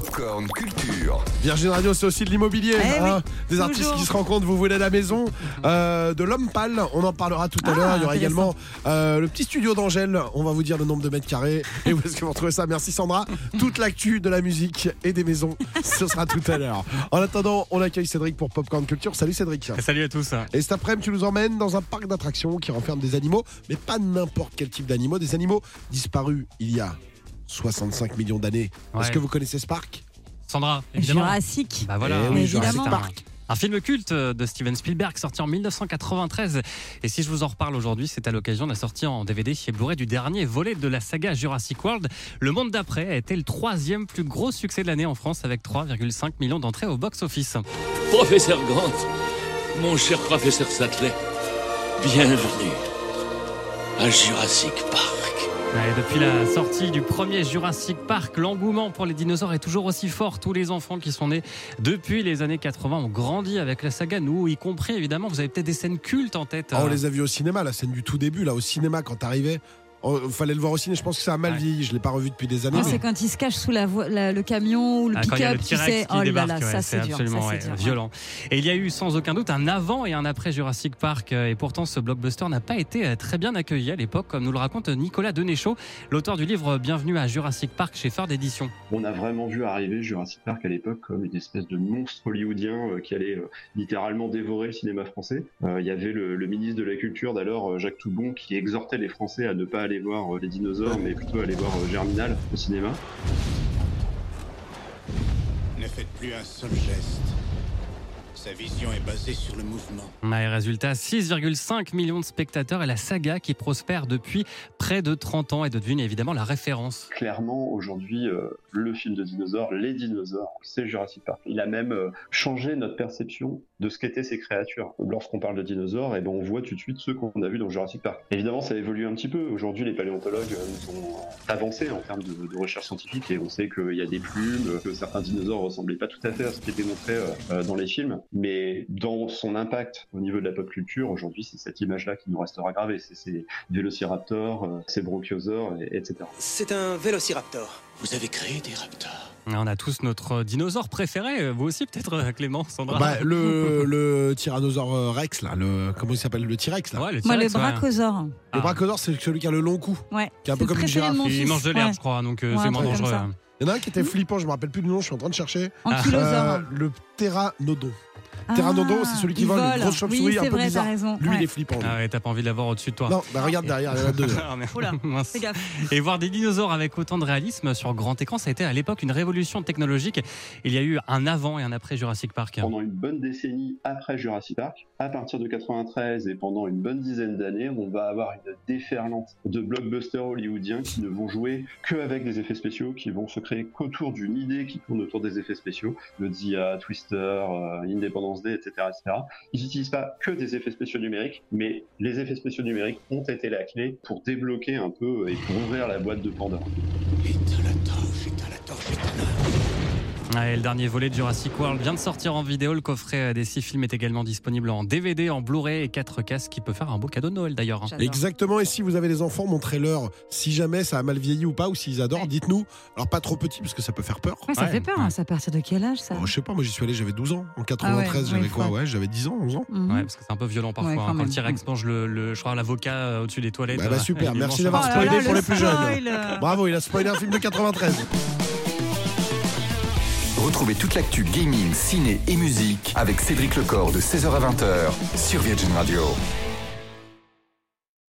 Popcorn Culture. Virgin Radio, c'est aussi de l'immobilier. Eh hein. oui, des artistes toujours. qui se rencontrent, vous voulez la maison. Euh, de l'homme pâle, on en parlera tout à Ah, l'heure. Il y aura également euh, le petit studio d'Angèle. On va vous dire le nombre de mètres carrés. Et où est-ce que vous retrouvez ça Merci Sandra. Toute l'actu de la musique et des maisons, ce sera tout à l'heure. En attendant, on accueille Cédric pour Popcorn Culture. Salut Cédric. Salut à tous. Et cet après-midi, tu nous emmènes dans un parc d'attractions qui renferme des animaux, mais pas n'importe quel type d'animaux, des animaux disparus il y a 65 millions d'années. Est-ce que vous connaissez ce parc Sandra, évidemment. Jurassic. Bah voilà, Eh Jurassic évidemment. Park. Un film culte de Steven Spielberg sorti en 1993. Et si je vous en reparle aujourd'hui, c'est à l'occasion de la sortie en DVD chez Blu-ray du dernier volet de la saga Jurassic World. Le monde d'après a été le troisième plus gros succès de l'année en France avec 3,5 millions d'entrées au box-office. Professeur Grant, mon cher professeur Sattler, bienvenue à Jurassic Park. Ouais, depuis la sortie du premier Jurassic Park, l'engouement pour les dinosaures est toujours aussi fort. Tous les enfants qui sont nés depuis les années 80 ont grandi avec la saga, nous y compris évidemment. Vous avez peut-être des scènes cultes en tête. Ah, on les a vus au cinéma, la scène du tout début, là, au cinéma, quand t'arrivais. Il fallait le voir au ciné, je pense que ça a mal Ouais. vieilli, je l'ai pas revu depuis des années. Ah, mais- c'est quand il se cache sous la vo- la- le camion ou le Ah, pick-up, tu sais. Oh là là, ouais, ça c'est absolument ça, ouais, dur. violent. Et il y a eu sans aucun doute un avant et un après Jurassic Park. euh, Et pourtant, ce blockbuster n'a pas été euh, très bien accueilli à l'époque, comme nous le raconte Nicolas Denéchaud, l'auteur du livre Bienvenue à Jurassic Park chez Ford Édition. On a vraiment vu arriver Jurassic Park à l'époque comme une espèce de monstre hollywoodien euh, qui allait littéralement dévorer le cinéma français. Euh, Il y avait le, le ministre de la Culture d'alors, Jacques Toubon, qui exhortait les Français à ne pas aller voir euh, les dinosaures, mais plutôt aller voir euh, Germinal au cinéma. Ne faites plus un seul geste. Sa vision est basée sur le mouvement. Ouais, résultat, 6,5 millions de spectateurs et la saga qui prospère depuis près de 30 ans est devenue évidemment la référence. Clairement, aujourd'hui, euh, le film de dinosaures, les dinosaures, c'est Jurassic Park. Il a même euh, changé notre perception de ce qu'étaient ces créatures. Lorsqu'on parle de dinosaures, eh ben, on voit tout de suite ceux qu'on a vus dans Jurassic Park. Évidemment, ça évolue un petit peu. Aujourd'hui, les paléontologues euh, sont avancés en termes de, de recherche scientifique et on sait qu'il y a des plumes, que certains dinosaures ressemblaient pas tout à fait à ce qui était montré euh, euh, dans les films. Mais dans son impact au niveau de la pop culture, aujourd'hui, c'est cette image-là qui nous restera gravée. C'est ces vélociraptors, euh, ces brachiosaures, et- etc. C'est un vélociraptor. Vous avez créé des raptors. On a tous notre dinosaure préféré, vous aussi peut-être euh, Clément, Sandra Bah, le, le tyrannosaure euh, Rex, là, le, comment il s'appelle Le T-Rex, là. Ouais, le Moi, le brachysaure. Le Ah. brachiosaure, c'est celui qui a le long cou. Ouais. Qui est un peu comme une girafe. Il mange de l'herbe, Ouais. je crois, donc euh, Ouais, c'est moins dangereux. Il y en a un qui était flippant, je me rappelle plus du nom, je suis en train de chercher. Ankylosautre. Euh, le pteranodon. Ah, c'est celui qui il vole, une grosse chauve-souris Oui, un peu vrai, bizarre. raison. Lui, Ouais. il est flippant. lui. Ah ouais, t'as pas envie de l'avoir au-dessus de toi. Non, bah regarde derrière, il y en a deux. Ah, merde. Oula, Mince. Fais gaffe. Et voir des dinosaures avec autant de réalisme sur grand écran, ça a été à l'époque une révolution technologique. Il y a eu un avant et un après Jurassic Park. Pendant une bonne décennie après Jurassic Park, à partir de 93 et pendant une bonne dizaine d'années, on va avoir une déferlante de blockbusters hollywoodiens qui ne vont jouer que avec des effets spéciaux, qui vont se créer qu'autour d'une idée qui tourne autour des effets spéciaux, le Dia, Twister, euh, Independence Etc. Ils n'utilisent pas que des effets spéciaux numériques, mais les effets spéciaux numériques ont été la clé pour débloquer un peu et pour ouvrir la boîte de Pandore. Ouais, le dernier volet de Jurassic World vient de sortir en vidéo. Le coffret des six films est également disponible en DVD, en Blu-ray et 4K, ce qui peut faire un beau cadeau de Noël d'ailleurs. hein. Exactement, et si vous avez des enfants, montrez-leur si jamais ça a mal vieilli ou pas, ou s'ils adorent, Ouais. dites-nous. Alors pas trop petit, parce que ça peut faire peur. Ouais, ça Ouais, fait peur. hein. C'est à partir de quel âge ça Oh, je sais pas, moi j'y suis allé, j'avais 12 ans. En 93, Ah ouais, j'avais quoi? Ouais, j'avais 10 ans, 11 ans. Mhm. Ouais, parce que c'est un peu violent parfois. Ouais, quand hein, quand le même. T-Rex mange le, le- je crois, l'avocat euh, au-dessus des toilettes. Bah, bah, euh, super, merci d'avoir ça. Oh là spoilé là, pour le les plus jeunes. Bravo, il a spoilé un film de 93. Retrouvez toute l'actu gaming, ciné et musique avec Cédric Lecor de 16h à 20h sur Virgin Radio.